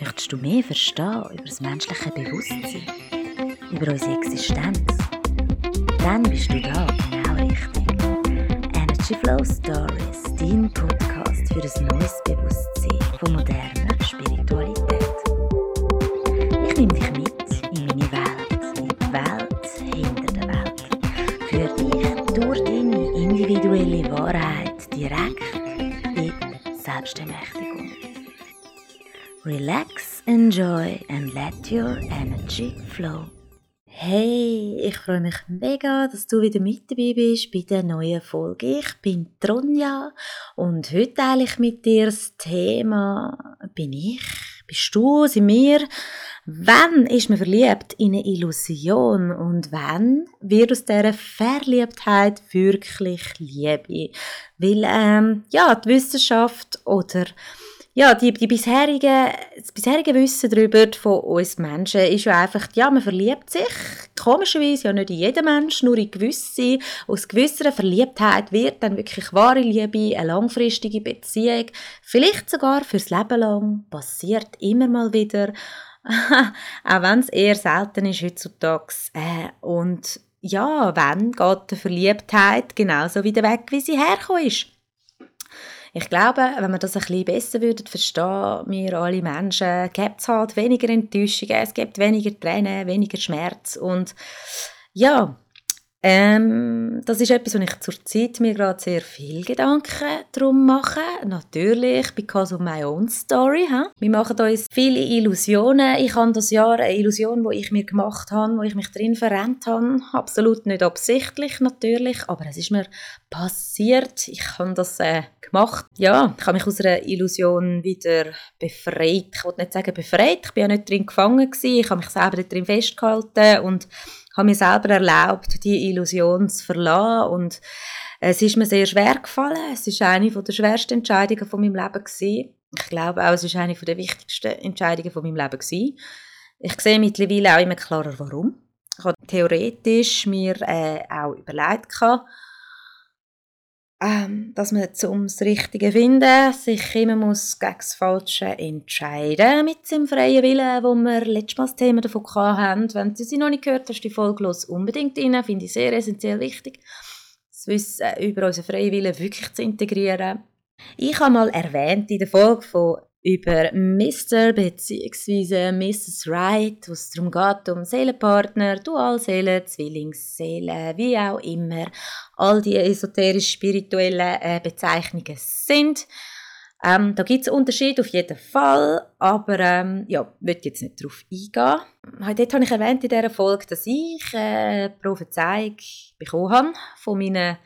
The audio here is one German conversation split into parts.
Möchtest du mehr verstehen über das menschliche Bewusstsein, über unsere Existenz? Dann bist du da genau richtig. Energy Flow Stories, dein Podcast für ein neues Bewusstsein von moderner Spiritualität. Ich nehme dich mit in meine Welt, in die Welt hinter der Welt. Für dich durch deine individuelle Wahrheit direkt in Selbstermächtigung. Relax, enjoy and let your energy flow. Hey, ich freue mich mega, dass du wieder mit dabei bist bei der neuen Folge. Ich bin Tronja und heute teile ich mit dir das Thema Bin ich? Bist du? Sind wir? Wann ist man verliebt in eine Illusion und wann wird aus dieser Verliebtheit wirklich Liebe? Weil, ähm, ja, die Wissenschaft oder ja, die, die bisherige, das bisherige Wissen darüber von uns Menschen ist ja einfach, ja, man verliebt sich, komischerweise ja nicht in jeden Mensch, nur in gewisse, aus gewisser Verliebtheit wird dann wirklich wahre Liebe, eine langfristige Beziehung, vielleicht sogar fürs Leben lang, passiert immer mal wieder, auch wenn es eher selten ist heutzutage. Äh, und ja, wenn geht die Verliebtheit genauso wieder weg, wie sie hergekommen ist. Ich glaube, wenn wir das ein bisschen besser würden verstehen, wir alle Menschen, gibt es halt weniger Enttäuschungen, es gibt weniger Tränen, weniger Schmerz und ja, ähm, das ist etwas, wo ich zurzeit mir gerade sehr viel Gedanken darum mache. Natürlich, because of my own story. He? Wir machen uns viele Illusionen. Ich habe das Jahr eine Illusion, die ich mir gemacht habe, wo ich mich drin verrennt habe. Absolut nicht absichtlich, natürlich, aber es ist mir passiert. Ich habe das äh, gemacht. Ja, ich habe mich aus einer Illusion wieder befreit. Ich wollte nicht sagen befreit, ich bin ja nicht drin gefangen gewesen. Ich habe mich selber drin festgehalten und habe mir selber erlaubt, die Illusion zu verlassen und es ist mir sehr schwer gefallen. Es ist eine der schwersten Entscheidungen von meinem Leben gewesen. Ich glaube auch, es ist eine der wichtigsten Entscheidungen von meinem Leben gewesen. Ich sehe mittlerweile auch immer klarer, warum. Ich habe theoretisch mir äh, auch überlegt, ähm, dass man zum das Richtige finden sich immer muss gegen das Falsche entscheiden mit dem freien Willen, wo wir letztes Mal das Thema davon hatten. Wenn du sie noch nicht gehört hast, die Folge los unbedingt rein, finde ich sehr essentiell wichtig, das Wissen über unseren freien Willen wirklich zu integrieren. Ich habe mal erwähnt in der Folge von über Mr. bzw. Mrs. Right, wo es darum geht, um Seelenpartner, Dualseelen, Zwillingsseelen, wie auch immer all die esoterisch-spirituellen äh, Bezeichnungen sind. Ähm, da gibt es Unterschiede auf jeden Fall, aber ähm, ja, ich jetzt nicht darauf eingehen. Dort habe ich erwähnt in dieser Folge, dass ich äh, Prophezeiung bekommen habe von meiner,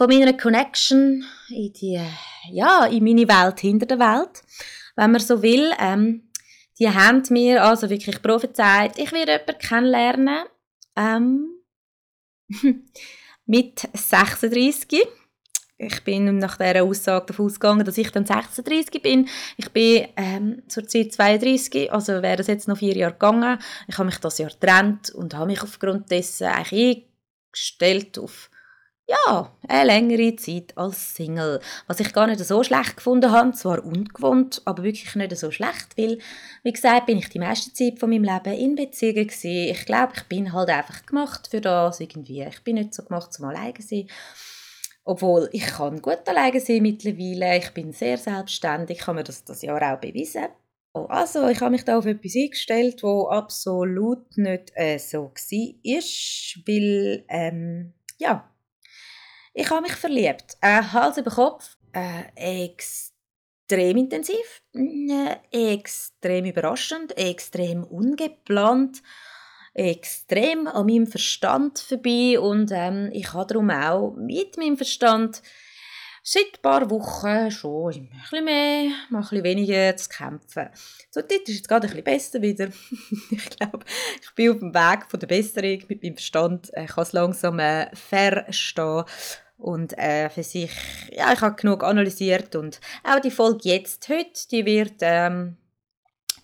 von meiner Connection in, die, ja, in meine Welt hinter der Welt wenn man so will. Ähm, die haben mir also wirklich prophezeit, ich werde jemanden kennenlernen ähm, mit 36. Ich bin nach dieser Aussage davon ausgegangen, dass ich dann 36 bin. Ich bin ähm, zurzeit 32, also wäre das jetzt noch vier Jahre gegangen. Ich habe mich das Jahr getrennt und habe mich aufgrund dessen eigentlich eingestellt auf ja, eine längere Zeit als Single. Was ich gar nicht so schlecht gefunden habe, zwar ungewohnt, aber wirklich nicht so schlecht, weil, wie gesagt, bin ich die meiste Zeit von meinem Leben in Beziehungen gewesen. Ich glaube, ich bin halt einfach gemacht für das irgendwie. Ich bin nicht so gemacht zum alleine sein. Obwohl, ich kann gut alleine sein mittlerweile. Ich bin sehr selbstständig, ich habe mir das das Jahr auch bewiesen. Also, ich habe mich da auf etwas eingestellt, wo absolut nicht äh, so war, weil, ähm, ja, ich habe mich verliebt. Äh, Hals über Kopf. Äh, extrem intensiv. Äh, extrem überraschend. Extrem ungeplant. Extrem an meinem Verstand vorbei. Und ähm, ich habe darum auch mit meinem Verstand seit ein paar Wochen schon ein bisschen mehr, ein bisschen weniger zu kämpfen. So, dort ist jetzt gerade ein bisschen besser wieder. ich glaube, ich bin auf dem Weg von der Besserung mit meinem Verstand. Ich kann es langsam äh, verstehen. Und äh, für sich, ja, ich habe genug analysiert und auch die Folge jetzt, heute, die wird ähm,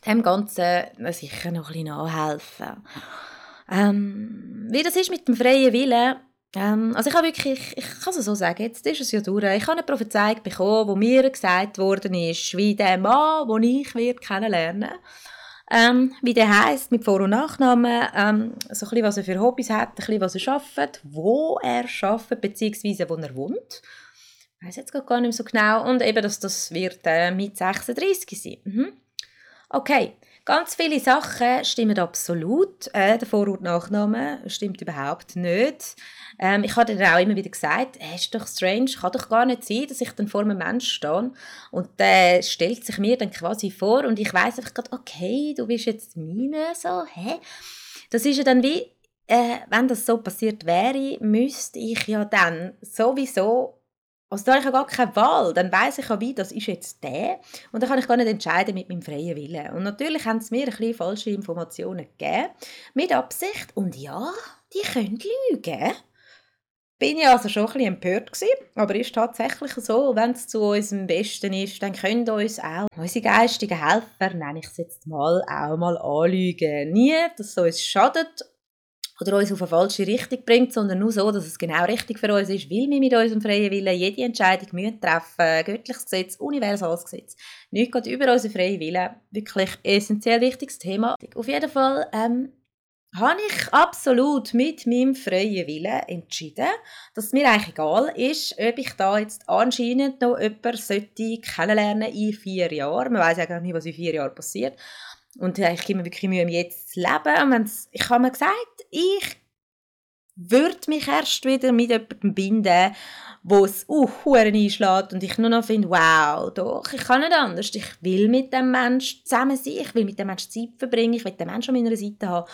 dem Ganzen sicher noch ein bisschen nachhelfen. Ähm, wie das ist mit dem freien Willen, Ähm, also ich habe wirklich, ich kann es so sagen, jetzt ist es ja durch. Ich habe eine Prophezeiung bekommen, wo mir gesagt worden ist, wie der Mann, den ich werde kennenlernen ähm, wie der heisst, mit Vor- und Nachnamen, ähm, so ein bisschen, was er für Hobbys hat, ein bisschen, was er arbeitet, wo er arbeitet, beziehungsweise wo er wohnt. Ich weiß jetzt gar nicht mehr so genau. Und eben, dass das wird äh, mit 36 sein. Mhm. Okay, Ganz viele Sachen stimmen absolut. Äh, der Vor- und Nachname stimmt überhaupt nicht. Ähm, ich habe dann auch immer wieder gesagt, es ist doch strange, kann doch gar nicht sein, dass ich dann vor einem Menschen stehe und der stellt sich mir dann quasi vor und ich weiß einfach gerade, okay, du bist jetzt meine, so, hä? Das ist ja dann wie, äh, wenn das so passiert wäre, müsste ich ja dann sowieso also da habe ich ja gar keine Wahl. Dann weiß ich ja wie, das ist jetzt der. Und dann kann ich gar nicht entscheiden mit meinem freien Willen. Und natürlich haben sie mir ein bisschen falsche Informationen gegeben. Mit Absicht. Und ja, die können lügen. Bin ja also schon ein bisschen empört gewesen, aber ist tatsächlich so, wenn es zu unserem Besten ist, dann können uns auch unsere geistigen Helfer, nenne ich es jetzt mal, auch mal anlügen. Nie, dass es uns schadet oder uns auf eine falsche Richtung bringt, sondern nur so, dass es genau richtig für uns ist, weil wir mit unserem freien Willen jede Entscheidung müssen treffen Göttliches Gesetz, universales Gesetz. Nichts geht über unseren freien Willen. Wirklich essentiell wichtiges Thema. Auf jeden Fall ähm, habe ich absolut mit meinem freien Willen entschieden, dass es mir eigentlich egal ist, ob ich da jetzt anscheinend noch jemanden sollte kennenlernen in vier Jahren. Man weiß eigentlich nicht, was in vier Jahren passiert. Und ich gebe mir wirklich Mühe, jetzt zu leben. Und ich habe mir gesagt, ich würde mich erst wieder mit jemandem binden, wo es uh, einschlägt und ich nur noch finde, wow, doch, ich kann nicht anders. Ich will mit dem Menschen zusammen sein, ich will mit dem Menschen Zeit verbringen, ich will den Menschen an meiner Seite haben.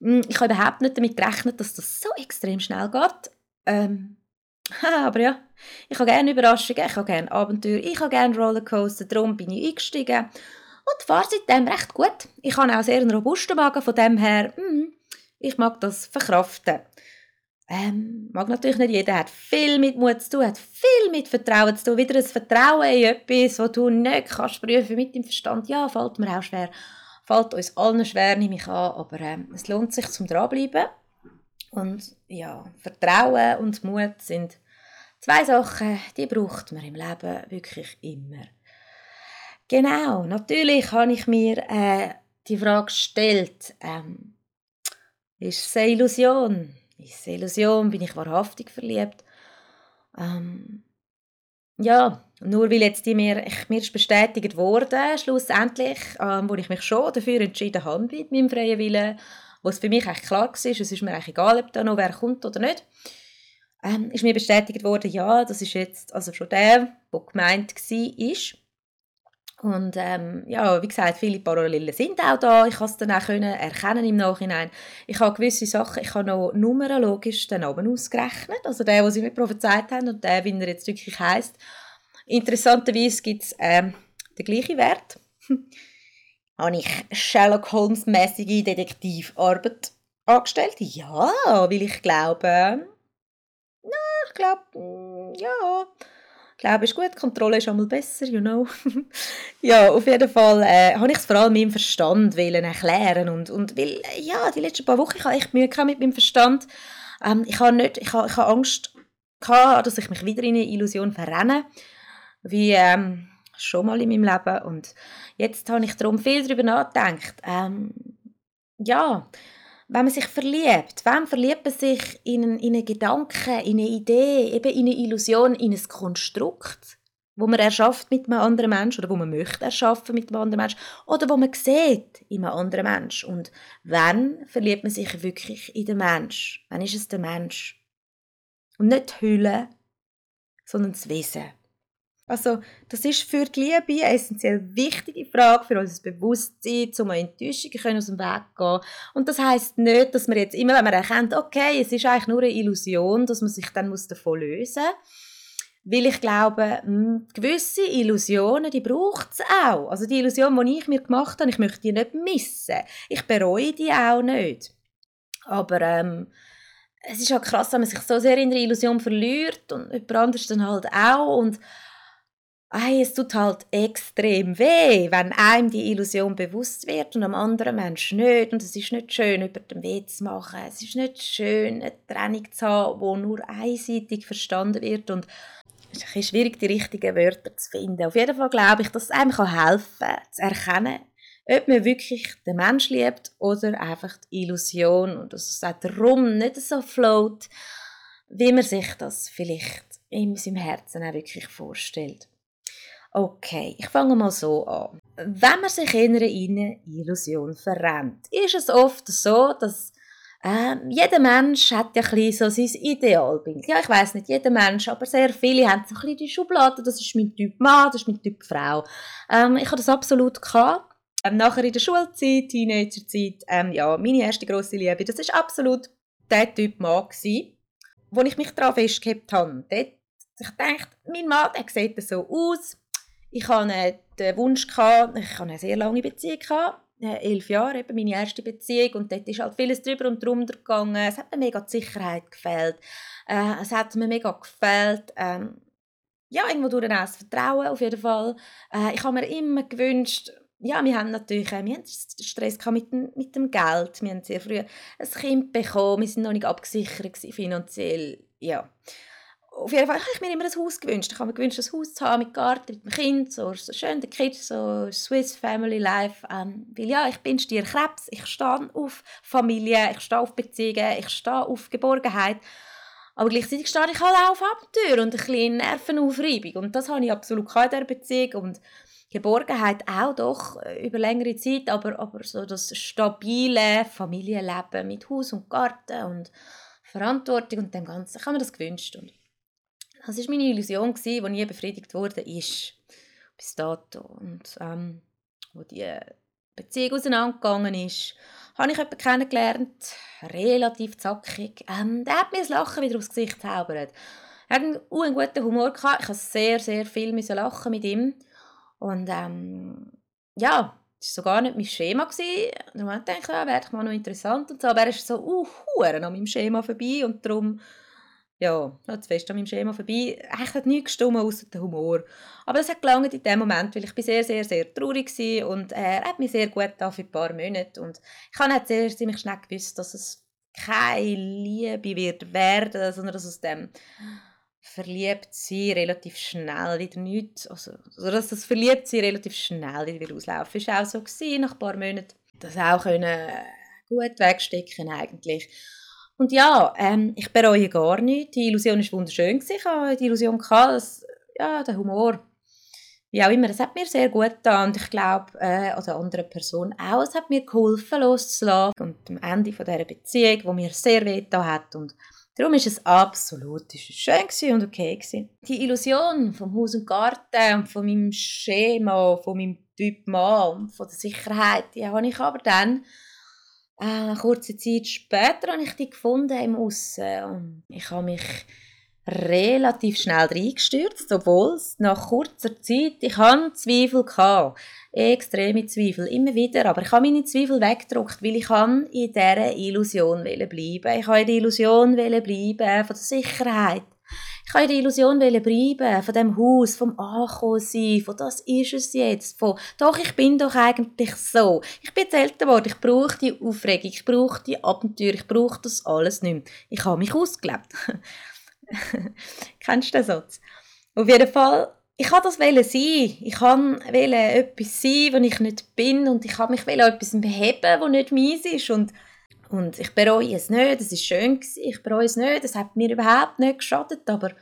Hm, ich habe überhaupt nicht damit gerechnet, dass das so extrem schnell geht. Ähm, aber ja, ich habe gerne Überraschungen, ich habe gerne Abenteuer, ich habe gerne Rollercoaster, darum bin ich eingestiegen und fahre seitdem recht gut. Ich habe auch sehr einen robusten Magen, von dem her, mm, ich mag das verkraften. Ähm, mag natürlich nicht jeder, hat viel mit Mut zu tun, hat viel mit Vertrauen zu tun. Wieder ein Vertrauen in etwas, was du nicht kannst prüfen mit dem Verstand. Ja, fällt mir auch schwer. Fällt uns allen schwer, nehme ich an, aber ähm, es lohnt sich zum dranbleiben. Und ja, Vertrauen und Mut sind zwei Sachen, die braucht man im Leben wirklich immer. Genau, natürlich habe ich mir äh, die Frage gestellt, ähm, ist es eine Illusion? Ist es eine Illusion? Bin ich wahrhaftig verliebt? Ähm, ja, nur weil jetzt die mir, ich, mir ist bestätigt wurde, schlussendlich, ähm, wo ich mich schon dafür entschieden habe mit meinem freien Willen, wo es für mich eigentlich klar war, es ist mir eigentlich egal, ob da noch wer kommt oder nicht, ähm, ist mir bestätigt worden, ja, das ist jetzt also schon der, der gemeint war. Und ähm, ja, wie gesagt, viele Parallelen sind auch da. Ich konnte es dann auch können erkennen im Nachhinein. Ich habe gewisse Sachen, ich habe noch numerologisch den Namen ausgerechnet. Also der, den sie mir prophezeit haben und der, wie er jetzt wirklich heisst. Interessanterweise gibt es ähm, den gleichen Wert. habe ich Sherlock Holmes-mäßige Detektivarbeit angestellt? Ja, weil ich glaube, na, ich glaube, mm, ja, glaube, ist gut, Kontrolle ist einmal besser, you know. ja, auf jeden Fall äh, habe ich es vor allem meinem Verstand wollen erklären und, und weil, ja, die letzten paar Wochen, ich habe echt Mühe mit meinem Verstand. Ähm, ich habe nicht, ich habe, ich habe Angst gehabt, dass ich mich wieder in eine Illusion verrenne, wie ähm, schon mal in meinem Leben und jetzt habe ich darum viel darüber nachgedacht. Ähm, ja, wenn man sich verliebt, wem verliebt man sich in einen, in einen Gedanken, in eine Idee, eben in eine Illusion, in ein Konstrukt, wo man erschafft mit einem anderen Menschen oder wo man möchte erschaffen mit einem anderen Menschen oder wo man sieht in einem anderen Menschen. Und wann verliebt man sich wirklich in den Mensch? Wann ist es der Mensch? Und nicht die Hülle, sondern das Wesen. Also, das ist für die Liebe eine essentiell wichtige Frage für unser Bewusstsein, um Enttäuschungen aus dem Weg zu gehen. Und das heißt nicht, dass man jetzt immer, wenn man erkennt, okay, es ist eigentlich nur eine Illusion, dass man sich dann davon lösen muss. Weil ich glaube, hm, gewisse Illusionen, die braucht es auch. Also die Illusion, die ich mir gemacht habe, ich möchte die nicht missen. Ich bereue die auch nicht. Aber ähm, es ist halt krass, wenn man sich so sehr in der Illusion verliert und jemand anderes dann halt auch. Und Ei, es tut halt extrem weh, wenn einem die Illusion bewusst wird und am anderen Menschen nicht. Und es ist nicht schön, über den Weh zu machen. Es ist nicht schön, eine Trennung zu haben, die nur einseitig verstanden wird. Und es ist schwierig, die richtigen Wörter zu finden. Auf jeden Fall glaube ich, dass es einem helfen kann, zu erkennen, ob man wirklich den Mensch liebt oder einfach die Illusion. Und dass es auch darum nicht so float, wie man sich das vielleicht in seinem Herzen auch wirklich vorstellt. Okay, ich fange mal so an. Wenn man sich in eine Illusion verrennt, ist es oft so, dass äh, jeder Mensch hat ja ein so sein Idealbild. Ja, ich weiß nicht, jeder Mensch, aber sehr viele haben so ein die Schublade, das ist mein Typ Mann, das ist mein Typ Frau. Ähm, ich habe das absolut gehabt. Ähm, nachher in der Schulzeit, Teenagerzeit, ähm, ja, meine erste grosse Liebe, das ist absolut der Typ Mann gewesen, wo ich mich daran festgehabt habe. Dort, ich dachte, mein Mann, der sieht so aus, ich hatte den Wunsch, gehabt, ich hatte eine sehr lange Beziehung, gehabt, äh, elf Jahre, eben meine erste Beziehung, und dort ist halt vieles drüber und drunter gegangen. Es hat mir mega die Sicherheit gefällt. Äh, es hat mir mega gefällt, ähm, ja, irgendwo durch das Vertrauen auf jeden Fall. Äh, ich habe mir immer gewünscht, ja, wir haben natürlich wir haben Stress mit dem, mit dem Geld. Wir haben sehr früh ein Kind bekommen, wir sind noch nicht abgesichert finanziell, ja auf jeden Fall habe ich mir immer ein Haus gewünscht. Ich habe mir gewünscht, ein Haus zu haben mit Garten, mit dem Kind, so, so schön, der Kids, so Swiss Family Life. Ähm, weil ja, ich bin Stierkrebs, ich stehe auf Familie, ich stehe auf Beziehungen, ich stehe auf Geborgenheit. Aber gleichzeitig stehe ich halt auch auf Abenteuer und ein bisschen Nervenaufreibung. Und das habe ich absolut in dieser Beziehung. Und Geborgenheit auch doch äh, über längere Zeit, aber, aber so das stabile Familienleben mit Haus und Garten und Verantwortung und dem Ganzen, ich habe mir das gewünscht. Und das war meine Illusion, die nie befriedigt wurde, ist. Bis dato. Und ähm, wo die Beziehung auseinandergegangen ist, habe ich jemanden kennengelernt, relativ zackig. Ähm, der hat mir das Lachen wieder aufs Gesicht gezaubert. Er hat einen, einen guten Humor gehabt. Ich musste sehr, sehr viel lachen mit ihm. Und ähm, ja, das war so gar nicht mein Schema. Gewesen. Dann dachte ich, ja, wäre mal noch interessant. Und so. Aber er ist so, uh, an meinem Schema vorbei. Und darum ja, noch zu fest an meinem Schema vorbei. Eigentlich hat nichts gestimmt, außer der Humor. Aber das hat gelangt in dem Moment, weil ich bin sehr, sehr, sehr traurig war und er hat mich sehr gut für ein paar Monate. Und ich habe sehr ziemlich schnell gewusst, dass es keine Liebe wird werden, sondern dass aus dem verliebt relativ schnell wieder nichts, also, also dass das verliebt sein relativ schnell wieder auslaufen. Das war auch so gewesen, nach ein paar Monaten, das auch können gut wegstecken eigentlich. Und ja, ähm, ich bereue gar nichts. Die Illusion war wunderschön. Ich hatte die Illusion, gehabt, dass, ja, der Humor, wie auch immer, es hat mir sehr gut getan. Und ich glaube, äh, oder anderen Person auch, es hat mir geholfen, loszulassen. Und am Ende von dieser Beziehung, die mir sehr weh hat. Und darum ist es absolut ist es schön und okay. Gewesen. Die Illusion vom Haus und Garten von meinem Schema, von meinem Typ Mann von der Sicherheit, die habe ich aber dann äh, kurze Zeit später habe ich die gefunden im Aussen. Und ich habe mich relativ schnell reingestürzt, obwohl es nach kurzer Zeit, ich hatte Zweifel, gehabt, extreme Zweifel, immer wieder, aber ich habe meine Zweifel weggedruckt, weil ich in dieser Illusion bleiben Ich wollte in der Illusion bleiben von der Sicherheit, ich wollte in der Illusion bleiben, von dem Haus, vom Ankommen von das ist es jetzt, von doch, ich bin doch eigentlich so. Ich bin älter geworden, ich brauche die Aufregung, ich brauche die Abenteuer, ich brauche das alles nicht mehr. Ich habe mich ausgelebt. Kennst du den Satz? Auf jeden Fall, ich wollte das sein. Ich wollte etwas sein, was ich nicht bin und ich wollte mich etwas beheben, was nicht meins ist und und ich bereue es nicht, es war schön, gewesen. ich bereue es nicht, es hat mir überhaupt nicht geschadet, aber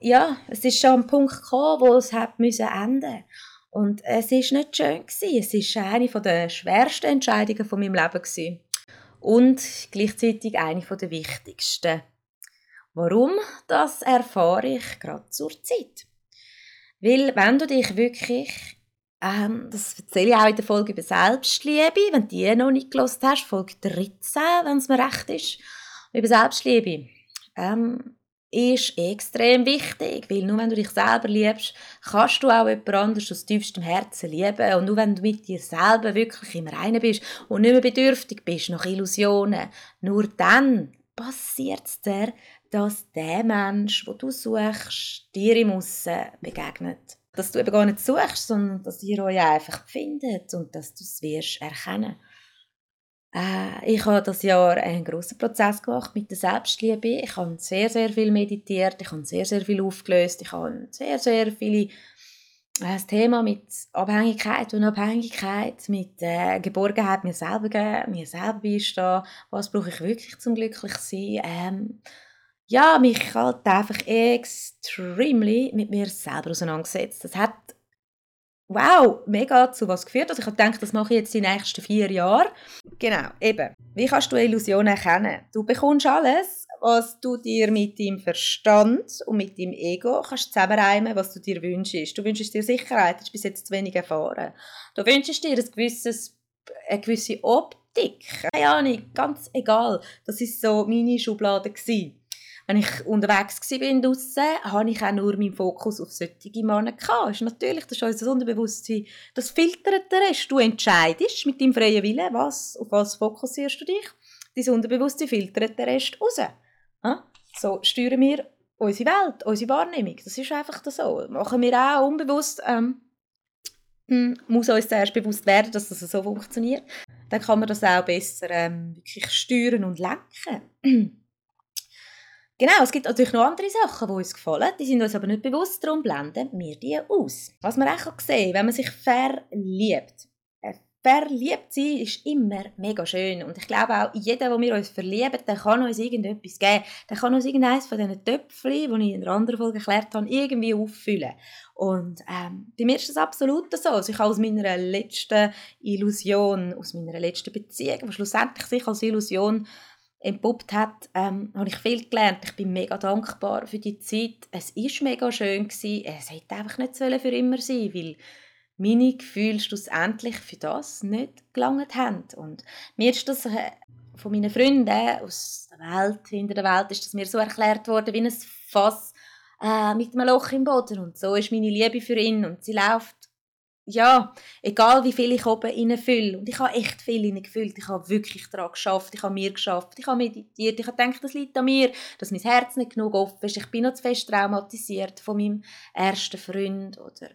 ja, es ist schon ein Punkt gekommen, wo es hat müssen enden Und es ist nicht schön gewesen. es ist eine der schwersten Entscheidungen von meinem Leben gewesen. Und gleichzeitig eine der wichtigsten. Warum? Das erfahre ich gerade zur Zeit. Weil wenn du dich wirklich ähm, das erzähle ich auch in der Folge über Selbstliebe, wenn du die noch nicht gelesen hast, Folge 13, wenn es mir recht ist, über Selbstliebe. Ähm, ist extrem wichtig, weil nur wenn du dich selber liebst, kannst du auch jemand anderes aus tiefstem Herzen lieben und nur wenn du mit dir selber wirklich im Reinen bist und nicht mehr bedürftig bist nach Illusionen, nur dann passiert es dir, dass der Mensch, wo du suchst, dir im Aussen begegnet. Dass du eben gar nicht suchst, sondern dass ihr euch einfach findet und dass du es wirst erkennen. Äh, ich habe das Jahr einen großen Prozess gemacht mit der Selbstliebe. Ich habe sehr, sehr viel meditiert, ich habe sehr, sehr viel aufgelöst, ich habe sehr, sehr viele äh, das Thema mit Abhängigkeit und Abhängigkeit, mit äh, Geborgenheit mir selber geben, mir selber beistehen, was brauche ich wirklich zum glücklich sein. Ähm, ja, mich halt einfach extremely mit mir selber auseinandergesetzt. Das hat wow, mega zu was geführt. Also ich habe gedacht, das mache ich jetzt die nächsten vier Jahre. Genau, eben. Wie kannst du Illusionen erkennen? Du bekommst alles, was du dir mit deinem Verstand und mit deinem Ego kannst zusammenreimen, was du dir wünschst. Du wünschst dir Sicherheit, du hast bis jetzt zu wenig erfahren. Du wünschst dir ein gewisses, eine gewisse Optik. Keine Ahnung, ganz egal. Das ist so meine Schublade gewesen wenn ich unterwegs war draussen, hatte ich auch nur meinen Fokus auf solche Männer. Das ist natürlich, das ist unser Unterbewusstsein, das filtert der Rest. Du entscheidest mit deinem freien Willen, was, auf was fokussierst du dich. Dein Unterbewusstsein filtert den Rest raus. Ja? So steuern wir unsere Welt, unsere Wahrnehmung. Das ist einfach so. Machen wir auch unbewusst, ähm, hm, muss uns zuerst bewusst werden, dass das so funktioniert. Dann kann man das auch besser ähm, wirklich steuern und lenken. Genau, es gibt natürlich noch andere Sachen, die uns gefallen. Die sind uns aber nicht bewusst, darum blenden wir die aus. Was man auch sehen kann, wenn man sich verliebt. Verliebt sein ist immer mega schön. Und ich glaube auch, jeder, der wir uns verlieben, der kann uns irgendetwas geben. Der kann uns irgendeines von diesen Töpfchen, die ich in einer anderen Folge erklärt habe, irgendwie auffüllen. Und ähm, bei mir ist das absolut so. Also ich habe aus meiner letzten Illusion, aus meiner letzten Beziehung, die schlussendlich sich als Illusion entpuppt hat, ähm, habe ich viel gelernt. Ich bin mega dankbar für die Zeit. Es war mega schön. Gewesen. Es hätte einfach nicht für immer sein weil meine Gefühle schlussendlich für das nicht gelangt haben. Und mir ist das äh, von meinen Freunden aus der Welt, hinter der Welt, ist das mir so erklärt worden wie ein Fass äh, mit einem Loch im Boden. Und so ist meine Liebe für ihn und sie läuft ja, egal wie viel ich oben fülle. Und ich habe echt viel gefühlt. Ich habe wirklich daran geschafft. Ich habe mir geschafft. Ich habe meditiert. Ich habe gedacht, das liegt an mir, dass mein Herz nicht genug offen ist. Ich bin noch zu fest traumatisiert von meinem ersten Freund. Oder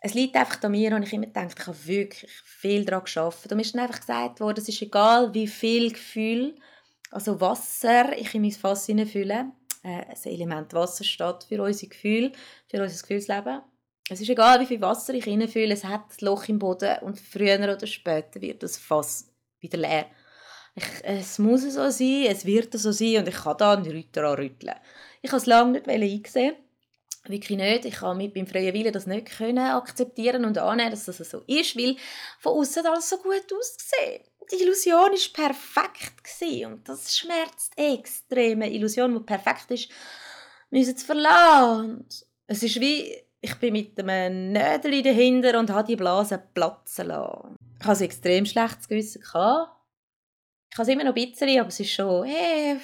es liegt einfach an mir und ich immer gedacht, ich habe wirklich viel daran geschafft. Und mir ist dann einfach gesagt worden, es ist egal, wie viel Gefühl, also Wasser ich in mein Fass fülle. Äh, das Element Wasser steht für unsere Gefühle, für unser Gefühlsleben. Es ist egal, wie viel Wasser ich reinfülle, es hat ein Loch im Boden und früher oder später wird das Fass wieder leer. Ich, es muss so sein, es wird so sein und ich kann da nicht daran rütteln. Ich habe es lange nicht einsehen Wirklich nicht. Ich kann mit meinem freien Willen das nicht können akzeptieren und annehmen, dass das so ist, weil von außen alles so gut aussieht. Die Illusion ist perfekt und das schmerzt extrem. Eine Illusion, die perfekt ist, müssen zu verlassen. es ist wie ich bin mit einem Nädel dahinter und habe die Blase platzen lassen. Ich hatte ein extrem schlechtes Gewissen. Ich habe es immer noch ein bisschen, aber es ist schon, hey,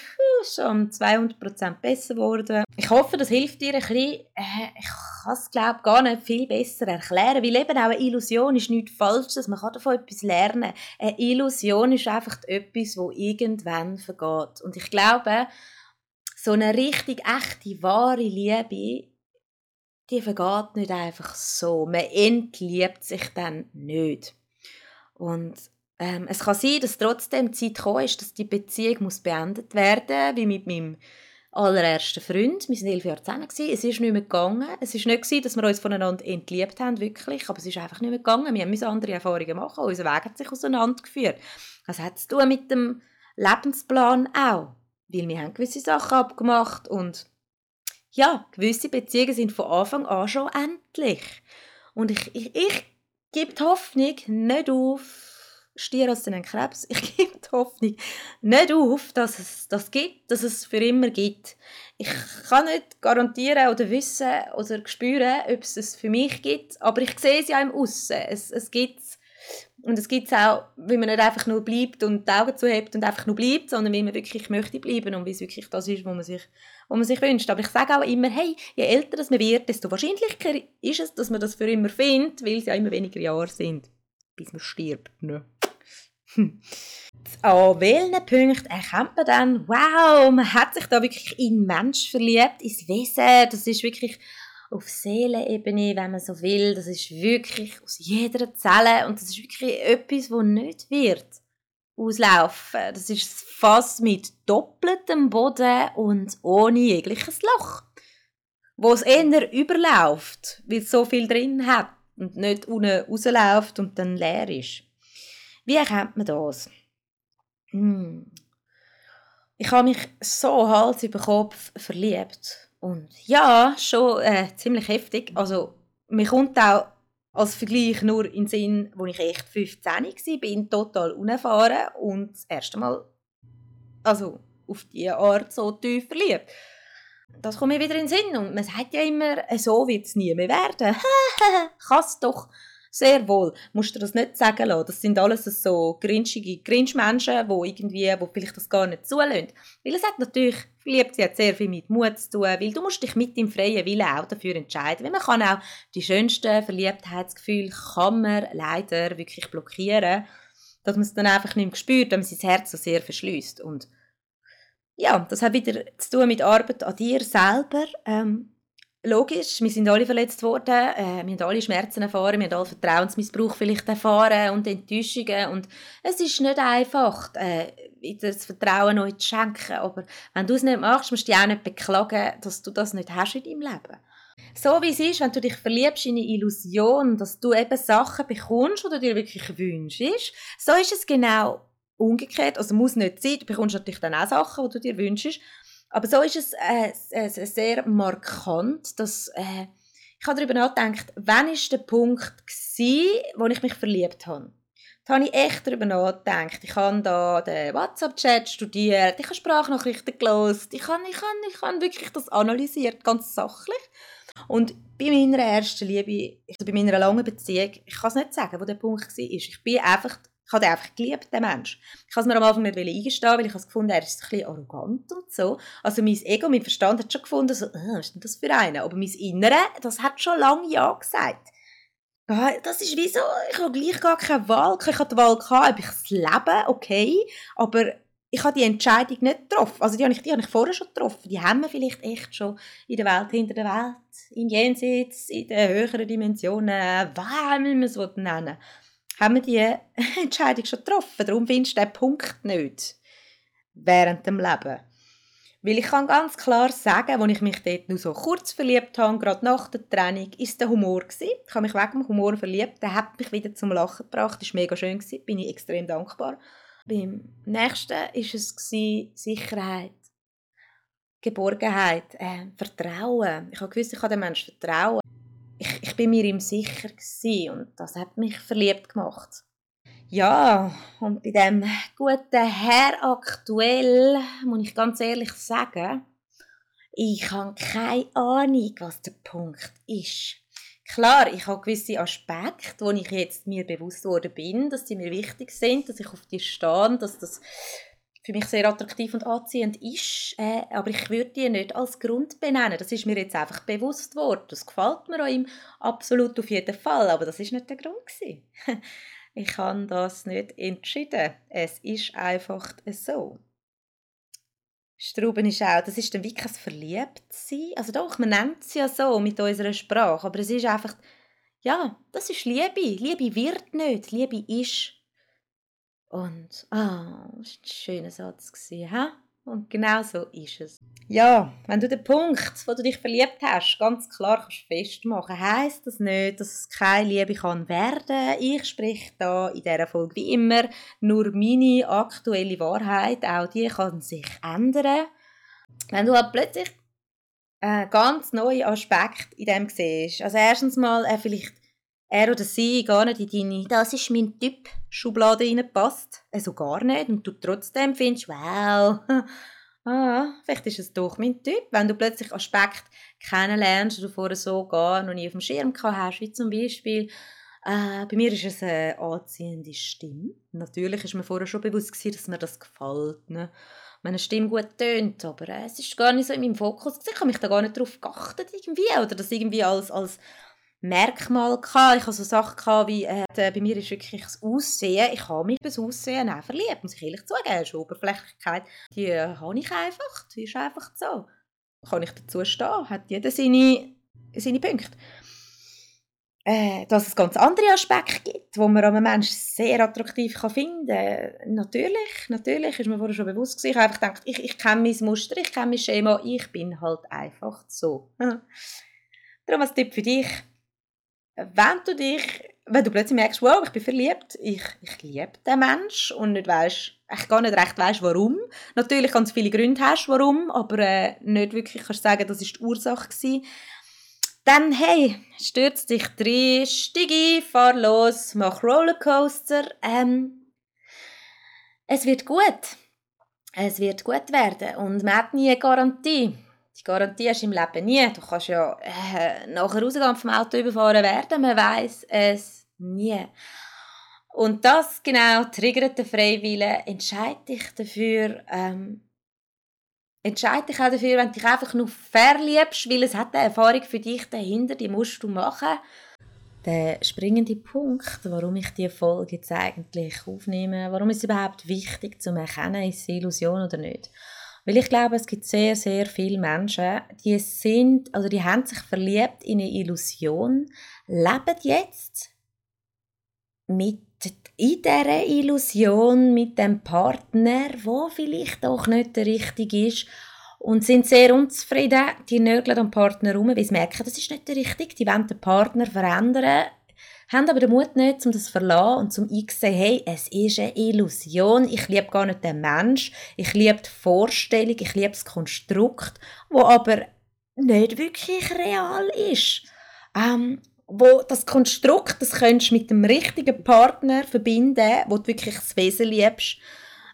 schon um 200% besser geworden. Ich hoffe, das hilft dir ein bisschen. Äh, ich kann es, glaube gar nicht viel besser erklären, weil eben auch eine Illusion ist nichts Falsches. Man kann davon etwas lernen. Eine Illusion ist einfach etwas, wo irgendwann vergeht. Und ich glaube, so eine richtig echte, wahre Liebe die vergeht nicht einfach so. Man entliebt sich dann nicht. Und ähm, es kann sein, dass trotzdem die Zeit gekommen ist, dass die Beziehung muss beendet werden wie mit meinem allerersten Freund. Wir waren elf Jahre zusammen. Es ist nicht mehr gegangen. Es war nicht, gewesen, dass wir uns voneinander entliebt haben, wirklich. Aber es ist einfach nicht mehr gegangen. Wir müssen andere Erfahrungen machen. Unser Weg hat sich auseinandergeführt. Das hat tun mit dem Lebensplan auch. Weil wir haben gewisse Sachen abgemacht und ja, gewisse Beziehungen sind von Anfang an schon endlich. Und ich, ich, ich gebe die Hoffnung nicht auf, Stier aus den Krebs, ich gebe die Hoffnung nicht auf, dass es das gibt, dass es für immer gibt. Ich kann nicht garantieren oder wissen oder spüren, ob es es für mich gibt, aber ich sehe es ja im Aussen. Es, es gibt und es gibt es auch, wenn man nicht einfach nur bleibt und die Augen zuhebt und einfach nur bleibt, sondern wie man wirklich möchte bleiben und wie es wirklich das ist, was man sich, was man sich wünscht. Aber ich sage auch immer, hey, je älter man wird, desto wahrscheinlicher ist es, dass man das für immer findet, weil es ja immer weniger Jahre sind, bis man stirbt. Ne? Hm. An welchen Punkten erkennt man dann, wow, man hat sich da wirklich in Mensch verliebt, ins Wesen, das ist wirklich auf Seelenebene, wenn man so will. Das ist wirklich aus jeder Zelle und das ist wirklich etwas, wo nicht wird auslaufen. Das ist fast mit doppeltem Boden und ohne jegliches Loch, wo es eher überläuft, weil es so viel drin hat und nicht unten rausläuft und dann leer ist. Wie erkennt man das? Hm. Ich habe mich so Hals über Kopf verliebt. Und ja, schon äh, ziemlich heftig. Also, mir kommt auch als Vergleich nur in den Sinn, wo ich echt 15 war, bin total unerfahren und das erste Mal also auf diese Art so tief verliebt. Das kommt mir wieder in den Sinn und man sagt ja immer, so wird es nie mehr werden. Kann es doch. Sehr wohl. Musst du das nicht sagen lassen. Das sind alles so grinschige Grinschmenschen, die irgendwie, wo vielleicht das gar nicht zulassen. Weil es hat natürlich, verliebt sie hat sehr viel mit Mut zu tun, weil du musst dich mit dem freien Willen auch dafür entscheiden. Weil man kann auch die schönsten Verliebtheitsgefühle kann man leider wirklich blockieren, dass man es dann einfach nicht mehr spürt, wenn man sein Herz so sehr verschließt. Und ja, das hat wieder zu tun mit Arbeit an dir selber. Ähm, logisch, wir sind alle verletzt worden, äh, wir haben alle Schmerzen erfahren, wir haben alle Vertrauensmissbrauch vielleicht erfahren und Enttäuschungen und es ist nicht einfach, äh, das Vertrauen neu zu schenken, aber wenn du es nicht machst, musst du dich auch nicht beklagen, dass du das nicht hast in deinem Leben. So wie es ist, wenn du dich verliebst in eine Illusion, dass du eben Sachen bekommst, die du dir wirklich wünschst, so ist es genau umgekehrt, also muss nicht sein, du bekommst natürlich dann auch Sachen, die du dir wünschst, aber so ist es äh, äh, sehr markant, dass äh, ich darüber nachgedacht, wann ist der Punkt gewesen, wo ich mich verliebt habe. Da habe ich echt darüber nachgedacht. Ich habe da den WhatsApp-Chat studiert, ich habe Sprachnachrichten gelesen, ich habe, ich, habe, ich habe wirklich das analysiert, ganz sachlich. Und bei meiner ersten Liebe, also bei meiner langen Beziehung, ich kann es nicht sagen, wo der Punkt war. Ich bin einfach ich habe den einfach geliebt, den Mensch. Ich habe es mir am Anfang nicht eingestehen, weil ich es gefunden er ist ein bisschen arrogant und so. Also mein Ego, mein Verstand hat schon gefunden, so, oh, was ist denn das für einen? Aber mein Innere, das hat schon lange Ja gesagt. Das ist wie so, ich habe gleich gar keine Wahl. Ich hatte die Wahl, gehabt, ob ich es lebe, okay, aber ich habe die Entscheidung nicht getroffen. Also die habe ich, die habe ich vorher schon getroffen. Die haben wir vielleicht echt schon in der Welt hinter der Welt, im Jenseits, in den höheren Dimensionen, wie man es nennen will haben wir die Entscheidung schon getroffen. Darum findest du den Punkt nicht während dem Leben. Weil ich kann ganz klar sagen, als ich mich dort nur so kurz verliebt habe, gerade nach der Trennung, ist der Humor gewesen. Ich habe mich wegen dem Humor verliebt. Der hat mich wieder zum Lachen gebracht. Das war mega schön. Gewesen. Bin ich extrem dankbar. Beim nächsten war es gewesen, Sicherheit, Geborgenheit, äh, Vertrauen. Ich habe gewusst, ich kann dem Menschen vertrauen ich, bin mir ihm sicher und das hat mich verliebt gemacht. Ja, und bei dem guten Herr aktuell muss ich ganz ehrlich sagen, ich habe keine Ahnung, was der Punkt ist. Klar, ich habe gewisse Aspekte, wo ich jetzt mir bewusst worden bin, dass sie mir wichtig sind, dass ich auf die stehe, dass das für mich sehr attraktiv und anziehend ist, äh, aber ich würde die nicht als Grund benennen. Das ist mir jetzt einfach bewusst worden. Das gefällt mir auch ihm absolut auf jeden Fall, aber das ist nicht der Grund ich habe das nicht entschieden. Es ist einfach so. Struben ist auch, das ist dann wirklich ein Verliebtsein. Also doch, man nennt es ja so mit unserer Sprache, aber es ist einfach, ja, das ist Liebe. Liebe wird nicht, Liebe ist. Und, ah, oh, war ein schöner Satz. He? Und genau so ist es. Ja, wenn du den Punkt, wo du dich verliebt hast, ganz klar kannst festmachen, heisst das nicht, dass es keine Liebe kann werden. Ich spreche da in dieser Folge wie immer nur meine aktuelle Wahrheit. Auch die kann sich ändern. Wenn du halt plötzlich einen ganz neuen Aspekt in dem siehst, also erstens mal äh, vielleicht er oder sie gar nicht in deine «Das ist mein Typ» Schublade reinpasst. Also gar nicht. Und du trotzdem findest «Wow, ah, vielleicht ist es doch mein Typ». Wenn du plötzlich Aspekte kennenlernst, die du vorher so gar noch nie auf dem Schirm gehabt hast, wie zum Beispiel äh, bei mir ist es eine anziehende Stimme. Natürlich ist mir vorher schon bewusst gewesen, dass mir das gefällt. Ne? Meine Stimme gut tönt, aber äh, es ist gar nicht so in meinem Fokus. Ich habe mich da gar nicht darauf geachtet irgendwie oder das irgendwie als, als Merkmal gehabt. Ich hatte so Sachen gehabt, wie, äh, bei mir ist wirklich das Aussehen, ich habe mich das Aussehen auch verliebt, muss ich ehrlich zugeben. Die Oberflächlichkeit, die äh, habe ich einfach, die ist einfach so. Kann ich dazu stehen? Hat jeder seine seine Punkte. Äh, dass es ganz andere Aspekte gibt, wo man einem Menschen sehr attraktiv finden kann. Natürlich, natürlich ist mir vorher schon bewusst gewesen. Ich habe einfach gedacht, ich, ich kenne mein Muster, ich kenne mein Schema, ich bin halt einfach so. Darum als Tipp für dich, wenn du dich, wenn du plötzlich merkst, wow, ich bin verliebt, ich, ich liebe den Menschen und nicht weißt, ich gar nicht recht weißt, warum. Natürlich ganz viele Gründe hast, warum, aber äh, nicht wirklich kannst sagen, das ist die Ursache gewesen. Dann, hey, stürz dich rein, steig ein, fahr los, mach Rollercoaster. Ähm, es wird gut. Es wird gut werden und man hat nie eine Garantie. Die Garantie hast du im Leben nie. Du kannst ja äh, nachher rausgehen vom Auto überfahren werden, man weiß es nie. Und das genau triggert den Freiwillen. Entscheide dich dafür, ähm, entscheide dich auch dafür, wenn du dich einfach nur verliebst, weil es hat eine Erfahrung für dich dahinter, die musst du machen. Der springende Punkt, warum ich diese Folge jetzt eigentlich aufnehme, warum ist es überhaupt wichtig zu erkennen, ist eine Illusion oder nicht. Weil ich glaube, es gibt sehr, sehr viele Menschen, die sind, also die haben sich verliebt in eine Illusion, leben jetzt mit in dieser Illusion mit dem Partner, wo vielleicht auch nicht der richtige ist und sind sehr unzufrieden. Die nörgeln am Partner herum, weil sie merken, das ist nicht der richtige. Die wollen den Partner verändern, haben aber den Mut nicht, um das zu verlassen und zum einzusehen, hey, es ist eine Illusion, ich liebe gar nicht den Mensch, ich liebe die Vorstellung, ich liebe das Konstrukt, wo aber nicht wirklich real ist. Ähm, wo das Konstrukt, das könntest du mit dem richtigen Partner verbinden, wo du wirklich das Wesen liebst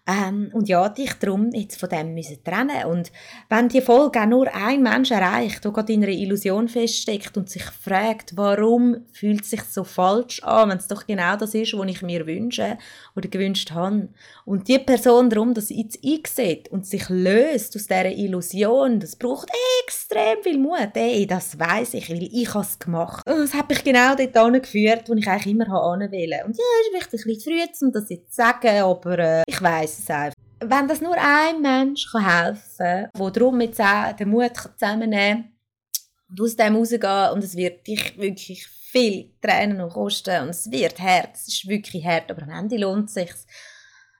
ähm, und ja, dich darum jetzt von dem müssen trennen Und wenn die Folge auch nur ein Mensch erreicht, der gerade in einer Illusion feststeckt und sich fragt, warum fühlt es sich so falsch an, wenn es doch genau das ist, was ich mir wünsche oder gewünscht habe. Und die Person darum, dass sie jetzt einsieht und sich löst aus dieser Illusion, das braucht extrem viel Mut. Ey, das weiß ich, weil ich es gemacht. Und das hat mich genau dort angeführt, wo ich eigentlich immer habe wollte. Und ja, es ist vielleicht ein bisschen früh, um das jetzt zu sagen, aber äh, ich weiß weiss es einfach. Wenn das nur ein Mensch kann helfen kann, der darum auch den Mut zusammennehmen kann und aus dem rausgehen und es wird dich wirklich viel Tränen noch kosten und es wird hart, es ist wirklich hart, aber am Ende lohnt es sich.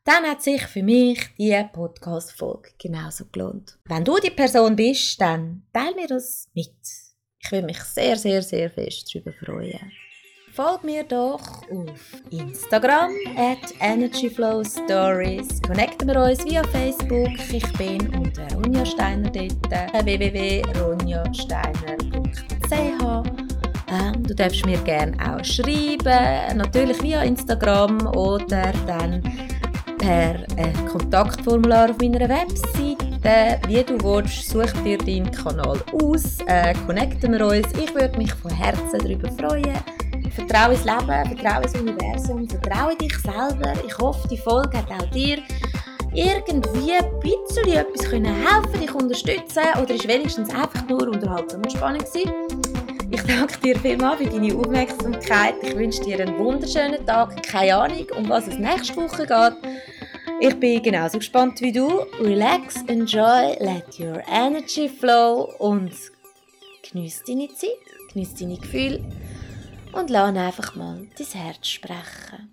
Dann hat sich für mich diese Podcast-Folge genauso gelohnt. Wenn du die Person bist, dann teile mir das mit. Ich würde mich sehr, sehr, sehr fest darüber freuen. Folg mir doch auf Instagram at energyflowstories. Connecten wir uns via Facebook. Ich bin unter Ronja Steiner dort. www.ronjasteiner.ch ähm, Du darfst mir gerne auch schreiben, natürlich via Instagram oder dann per äh, Kontaktformular auf meiner Webseite. Wie du willst, such dir deinen Kanal aus, äh, connecten wir uns. Ich würde mich von Herzen darüber freuen. Vertraue ins Leben, vertraue ins Universum, vertraue dich selber. Ich hoffe, die Folge hat auch dir irgendwie ein bisschen etwas können helfen, dich unterstützen oder ist wenigstens einfach nur unterhaltsam und spannend gewesen. Ich danke dir vielmals für deine Aufmerksamkeit. Ich wünsche dir einen wunderschönen Tag. Keine Ahnung, um was es nächste Woche geht. Ich bin genauso gespannt wie du. Relax, enjoy, let your energy flow und genieß deine Zeit, genieß deine Gefühle und lass einfach mal dein Herz sprechen.